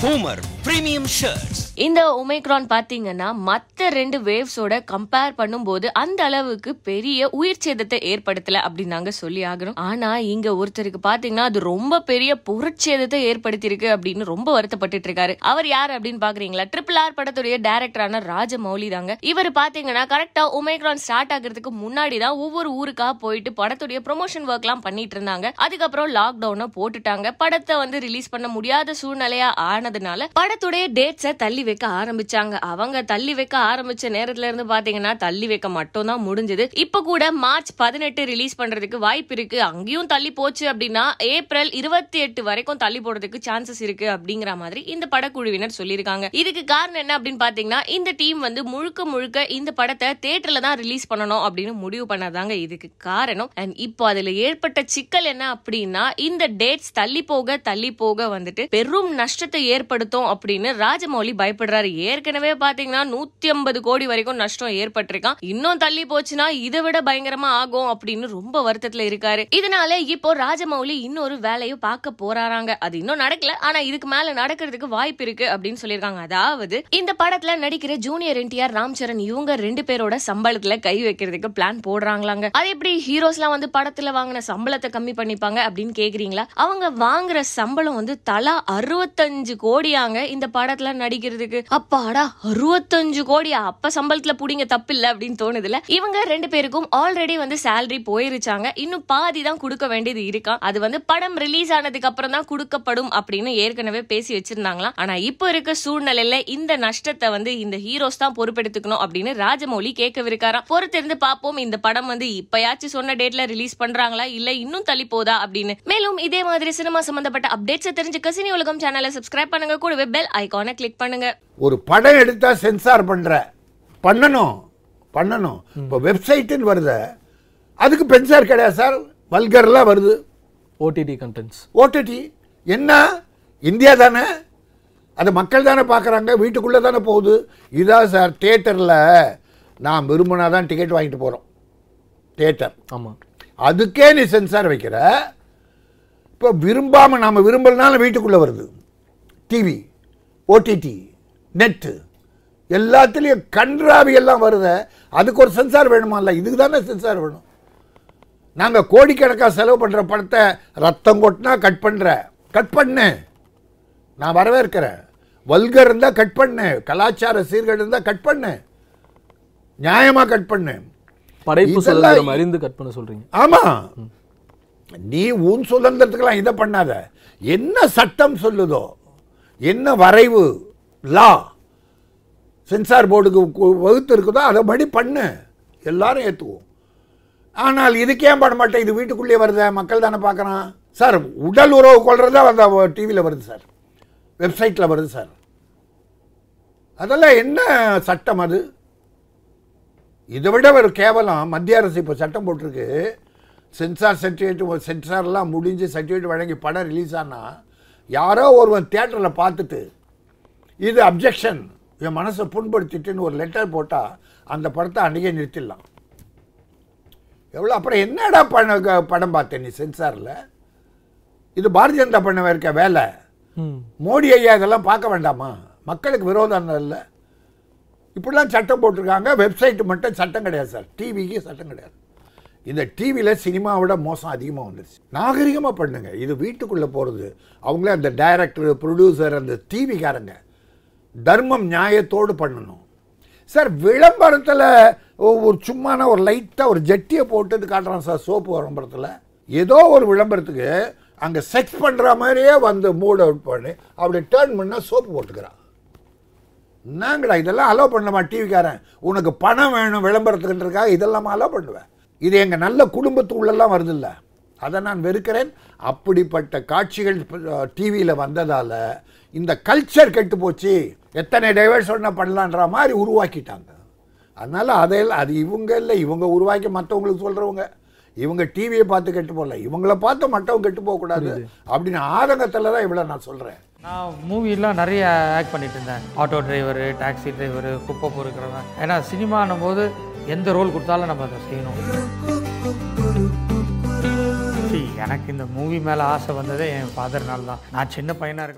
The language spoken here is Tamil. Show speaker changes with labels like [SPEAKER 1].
[SPEAKER 1] Homer Premium Shirts.
[SPEAKER 2] இந்த ஒமைக்ரான் பார்த்தீங்கன்னா மற்ற ரெண்டு வேவ்ஸோட கம்பேர் பண்ணும்போது அந்த அளவுக்கு பெரிய உயிர் சேதத்தை ஏற்படுத்தல அப்படின்னு நாங்க சொல்லி ஆகிறோம். ஆனா இங்க ஒருத்தருக்கு பாத்தீங்கன்னா அது ரொம்ப பெரிய பொருட்சேதத்தை ஏற்படுத்தியிருக்கு அப்படின்னு ரொம்ப வருத்தப்பட்டு இருக்காரு அவர் யார் அப்படின்னு பாக்குறீங்களா? ட்ரிபிள் ஆர் படத்துடைய டேரக்டரான ராஜமௌலி தாங்க. இவர் பாத்தீங்கன்னா கரெக்டா ஒமைக்ரான் ஸ்டார்ட் ஆகுறதுக்கு முன்னாடி தான் ஒவ்வொரு ஊருக்கா போயிட்டு படத்துடைய ப்ரொமோஷன் ஒர்க் எல்லாம் பண்ணிட்டு இருந்தாங்க அதுக்கப்புறம் லாக்டவுனை போட்டுட்டாங்க. படத்தை வந்து ரிலீஸ் பண்ண முடியாத சூழ்நிலையா ஆனதுனால படத்துடைய டேட்ஸை தள்ளி வைக்க ஆரம்பிச்சாங்க. அவங்க தள்ளி வைக்க ஆரம்பிச்ச நேரத்துல இருந்து பாத்தீங்கன்னா தள்ளி வைக்க மட்டும் தான் முடிஞ்சது. இப்ப கூட மார்ச் பதினெட்டு ரிலீஸ் பண்றதுக்கு வாய்ப்பு இருக்கு. அங்கேயும் தள்ளி போச்சு அப்படின்னா ஏப்ரல் இருபத்தி எட்டு வரைக்கும் தள்ளி போடுறதுக்கு சான்சஸ் இருக்கு அப்படிங்கிற மாதிரி இந்த படக்குழுவினர் சொல்லியிருக்காங்க. இதுக்கு காரணம் என்ன அப்படின்னு பாத்தீங்கன்னா இந்த டீம் வந்து முழுக்க முழுக்க இந்த படத்தை தேட்டர்ல தான் ரிலீஸ் பண்ணணும் அப்படின்னு முடிவு பண்ணதாங்க இதுக்கு காரணம். அண்ட் இப்போ அதுல ஏற்பட்ட சிக்கல் என்ன அப்படின்னா இந்த டேட்ஸ் தள்ளி போக தள்ளி போக வந்துட்டு பெரும் நஷ்டத்தை ஏற்படுத்தும் அப்படின்னு ராஜமௌலி பயப்படுறாரு. ஏற்கனவே பாத்தீங்கன்னா நூத்தி ஐம்பது கோடி வரைக்கும் நஷ்டம் ஏற்பட்டிருக்கான். இன்னும் தள்ளி போச்சுன்னா இதை விட பயங்கரமா ஆகும் அப்படின்னு ரொம்ப வருத்தத்துல இருக்காரு. இதனால இப்போ ராஜமௌலி இன்னொரு வேலையும் பார்க்க போறாராங்க. அது இன்னும் நடக்கல. ஆனா இதுக்கு மேல நடக்கிறதுக்கு வாய்ப்பு இருக்கு அப்படின்னு சொல்லியிருக்காங்க. அதாவது இந்த படத்துல நடிக்கிற ஜூனியர் என்டிஆர் ராம் சரண் இவங்க ரெண்டு பேரோட சம்பளத்துல கை வைக்கிறதுக்கு பிளான் போடுறாங்களாங்க. அது எப்படி ஹீரோஸ்லாம் வந்து படத்துல வாங்கின சம்பளத்தை கம்மி பண்ணிப்பாங்க அப்படின்னு கேக்குறீங்களா? அவங்க வாங்குற சம்பளம் வந்து தலா அறுபத்தஞ்சு கோடியாங்க இந்த படத்துல நடிக்கிறதுக்கு அப்பாடா அறுபத்தஞ்சு கோடியா அப்ப சம்பளத்துல புடிங்க தப்பு இல்ல அப்படின்னு தோணுதுல. இவங்க ரெண்டு பேருக்கும் ஆல்ரெடி வந்து சேலரி போயிருச்சாங்க. இன்னும் பாதி தான் கொடுக்க வேண்டியது இருக்கா? அது வந்து படம் ரிலீஸ் ஆனதுக்கு அப்புறம் தான் கொடுக்கப்படும் அப்படின்னு ஏற்கனவே பேசி வச்சிருந்தாங்களாம். ஆனா இப்போ இருக்க சூழ்நிலையில இந்த நஷ்டத்தை வந்து இந்த ஹீரோஸ் தான் பொறுப்பெடுத்துக்கணும் அப்படின்னு ராஜமௌலி கேட்கவிருக்காராம். பொறுத்திருந்து பார்ப்போம் இந்த படம் வந்து இப்பயாச்சும் சொன்ன டேட்ல ரிலீஸ் பண்றாங்களா இல்ல இன்னும் தள்ளி போதா அப்படின்னு. மேலும் இதே மாதிரி சினிமா சம்பந்தப்பட்ட அப்டேட்ஸ் தெரிஞ்சுக்க சினி உலகம் சேனலை சப்ஸ்கிரைப் பண்ணுங்க. கூடவே பெல் ஐகானை கிளிக் பண்ணுங்க.
[SPEAKER 3] ஒரு படம் எடுத்தா சென்சார் பண்ற. பண்ணணும். பண்ணணும். இப்போ வெப்சைட்டுன்னு வருது அதுக்கு பென்சார் கிடையாது சார். வல்கர்லாம் வருது.
[SPEAKER 4] ஓடிடி கண்டென்ட்ஸ்
[SPEAKER 3] ஓடிடி என்ன? இந்தியா தானே? அது மக்கள் தானே பார்க்குறாங்க. வீட்டுக்குள்ளே தானே போகுது. இதான் சார் தேட்டரில் நான் விரும்பினா தான் டிக்கெட் வாங்கிட்டு போகிறோம் தேட்டர்
[SPEAKER 4] ஆமாம்
[SPEAKER 3] அதுக்கே நீ சென்சார் வைக்கிற. இப்போ விரும்பாமல் நாம் விரும்பலனாலும் வீட்டுக்குள்ளே வருது. டிவி ஓடிடி நெட்டு எல்லாத்துலேயும் கன்றாவி எல்லாம் வருது. அதுக்கு ஒரு சென்சார் வேணுமால்ல? இதுக்கு தானே சென்சார் வேணும். நாங்கள் கோடிக்கணக்காக செலவு பண்ணுற படத்தை ரத்தம் கொட்டினா கட் பண்ணுற கட் பண்ணு. நான் வரவேற்கிறேன். வல்கர் இருந்தால் கட் பண்ணு. கலாச்சார சீர்கேடு இருந்தால் கட் பண்ணு. நியாயமாக கட் பண்ணு.
[SPEAKER 4] படைப்பு சுதந்திரம் அறிந்து கட் பண்ண சொல்றீங்க.
[SPEAKER 3] ஆமா. நீ உன் சுதந்திரத்துக்கெல்லாம் இதை பண்ணாத. என்ன சட்டம் சொல்லுதோ என்ன வரைவு லா. சென்சார் போர்டுக்கு வகுத்து இருக்குதோ அதை படி பண்ணு. எல்லாரும் ஏற்றுவோம் ஆனால் இதுக்கே பண்ண மாட்டேன்? இது வீட்டுக்குள்ளேயே வருதே? மக்கள் தானே பார்க்குறான். சார் உடல் உறவு கொள்றதா அந்த டிவியில் வருது சார். வெப்சைட்டில் வருது சார். அதெல்லாம் என்ன சட்டம் அது? இதை விட ஒரு கேவலம். மத்திய அரசு இப்போ சட்டம் போட்டிருக்கு. சென்சார் சர்டிஃபிகேட் சென்சார்லாம் முடிஞ்சு சர்டிஃபிகேட் வழங்கி படம் ரிலீஸ் ஆனால் யாரோ ஒருவன் தேட்டரில் பார்த்துட்டு இது அப்ஜெக்ஷன் என் மனசை புண்படுத்திட்டுன்னு ஒரு லெட்டர் போட்டால் அந்த படத்தை அன்றைக்கே நிறுத்திடலாம். எவ்வளோ அப்புறம் என்னடா பண்ண படம் பார்த்தேன் நீ சென்சாரில் இது பாரதிய ஜனதா பண்ண இருக்க வேலை. மோடி ஐயா இதெல்லாம் பார்க்க வேண்டாமா? மக்களுக்கு விரோதம் இல்லை. இப்படிலாம் சட்டம் போட்டிருக்காங்க. வெப்சைட் மட்டும் சட்டம் கிடையாது சார். டிவிக்கு சட்டம் கிடையாது. இந்த டிவியில் சினிமாவோட மோசம் அதிகமாக வந்துருச்சு. நாகரிகமாக பண்ணுங்க. இது வீட்டுக்குள்ளே போகிறது அவங்களே அந்த டைரக்டர் ப்ரொடியூசர் அந்த டிவிக்காரங்க தர்மம் நியாயத்தோடு பண்ணணும். சார் விளம்பரத்தில் ஒரு சும்மான ஒரு லைட்டாக ஒரு ஜட்டியை போட்டு காட்டுறான் சார் சோப்பு விளம்பரத்தில். ஏதோ ஒரு விளம்பரத்துக்கு அங்கே செக்ஸ் பண்ணுற மாதிரியே வந்து மூட் அவுட் பண்ணி அப்படி டேர்ன் பண்ணால் சோப்பு போட்டுக்கிறான். என்னங்கடா இதெல்லாம் அலோவ் பண்ணலாமா டிவிக்காரன் உனக்கு பணம் வேணும் விளம்பரத்துக்குன்றக்காக இதெல்லாம் அலோவ் பண்ணுவேன் இது எங்கள் நல்ல குடும்பத்துக்குள்ளெல்லாம் வருதில்ல. அதை நான் வெறுக்கிறேன். அப்படிப்பட்ட காட்சிகள் டிவியில் வந்ததால் இந்த கல்ச்சர் கெட்டு போச்சு. எத்தனை டைவர்ஷன் பண்ணலான்ற மாதிரி உருவாக்கிட்டாங்க. அதனால் அதையெல்லாம் அது இவங்க இல்லை இவங்க உருவாக்கி மற்றவங்களுக்கு சொல்கிறவங்க இவங்க டிவியை பார்த்து கெட்டு போகல. இவங்கள பார்த்து மற்றவங்க கெட்டு போகக்கூடாது அப்படின்னு ஆதங்கத்தில் தான் இவ்வளோ நான் சொல்கிறேன்
[SPEAKER 5] நான் மூவிலாம் நிறைய ஆக்ட் பண்ணிட்டு இருந்தேன். ஆட்டோ டிரைவரு டாக்ஸி டிரைவரு குப்பை பொறுக்கிறவன் ஏன்னா சினிமானும் போது எந்த ரோல் கொடுத்தாலும் நம்ம அதை செய்யணும். எனக்கு இந்த மூவி மேலே ஆசை வந்ததே என் ஃபாதர்னால தான் நான் சின்ன பையனாக இருக்கும்